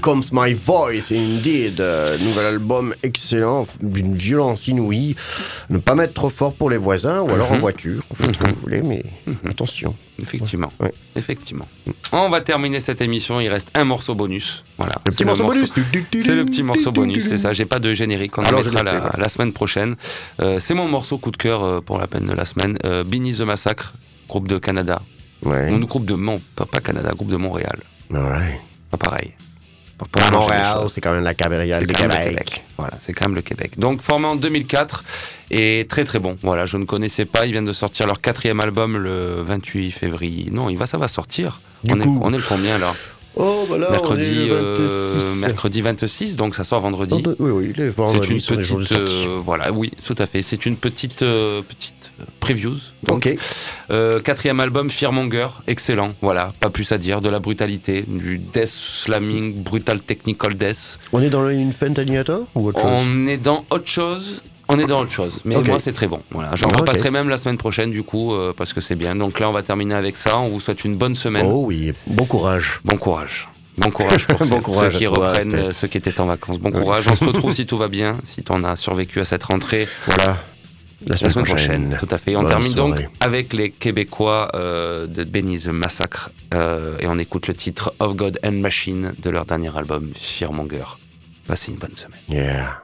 Speaker 3: Becomes My Voice, indeed. Euh, nouvel album excellent, d'une violence inouïe. Ne pas mettre trop fort pour les voisins, ou alors en
Speaker 2: Mhm.
Speaker 3: voiture. Faites comme vous voulez, mais attention.
Speaker 2: Effectivement.
Speaker 3: Ouais.
Speaker 2: Effectivement. On va terminer cette émission. Il reste un morceau bonus. Voilà.
Speaker 3: Le petit
Speaker 2: C'est
Speaker 3: morceau bonus.
Speaker 2: C'est le petit morceau bonus, c'est ça. J'ai pas de générique. On en
Speaker 3: Alors, je
Speaker 2: mettra la,
Speaker 3: ouais.
Speaker 2: la semaine prochaine. Euh, c'est mon morceau coup de cœur euh, pour la peine de la semaine. Euh, Beneath the Massacre, groupe de Canada.
Speaker 3: Ouais.
Speaker 2: Ou groupe de Mont, pas, Canada, groupe de Montréal.
Speaker 3: Alright.
Speaker 2: Pas pareil.
Speaker 3: Montréal,
Speaker 2: choses.
Speaker 3: c'est quand même la capitale du Québec.
Speaker 2: Québec. Voilà, c'est quand même le Québec. Donc formé en 2004 et très très bon. Voilà, je ne connaissais pas. Ils viennent de sortir leur quatrième album le 28 février. Non, il va, ça va sortir.
Speaker 3: Du
Speaker 2: on, est,
Speaker 3: coup.
Speaker 2: on est le combien là?
Speaker 3: Oh, bah là,
Speaker 2: mercredi,
Speaker 3: on est le
Speaker 2: euh,
Speaker 3: 26.
Speaker 2: mercredi 26, donc ça sort vendredi.
Speaker 3: Oui, oui, les
Speaker 2: C'est une petite, euh, voilà, oui, tout à fait. C'est une petite, euh, petite previews. Donc,
Speaker 3: Ok.
Speaker 2: euh, quatrième album, Fearmonger, excellent. Voilà, pas plus à dire. De la brutalité, du death slamming, brutal technical death.
Speaker 3: On est dans le Infant Alligator ou autre chose?
Speaker 2: On est dans autre chose. On est dans autre chose, mais moi c'est très bon. Voilà, j'en repasserai même la semaine prochaine du coup euh, parce que c'est bien. Donc là on va terminer avec ça. On vous souhaite une bonne semaine.
Speaker 3: Oh oui, bon courage.
Speaker 2: Bon courage. Bon courage pour
Speaker 3: Bon
Speaker 2: ceux,
Speaker 3: courage
Speaker 2: ceux qui
Speaker 3: toi,
Speaker 2: reprennent, euh, ceux qui étaient en vacances. Bon courage. On se retrouve si tout va bien, si tu en as survécu à cette rentrée
Speaker 3: Voilà. La
Speaker 2: la semaine prochaine. Tout à fait. On
Speaker 3: Bonne
Speaker 2: termine donc avec les Québécois euh, de Benny the Massacre euh, et on écoute le titre Of God and Machine de leur dernier album Fearmonger. Passez une bonne semaine.
Speaker 3: Yeah.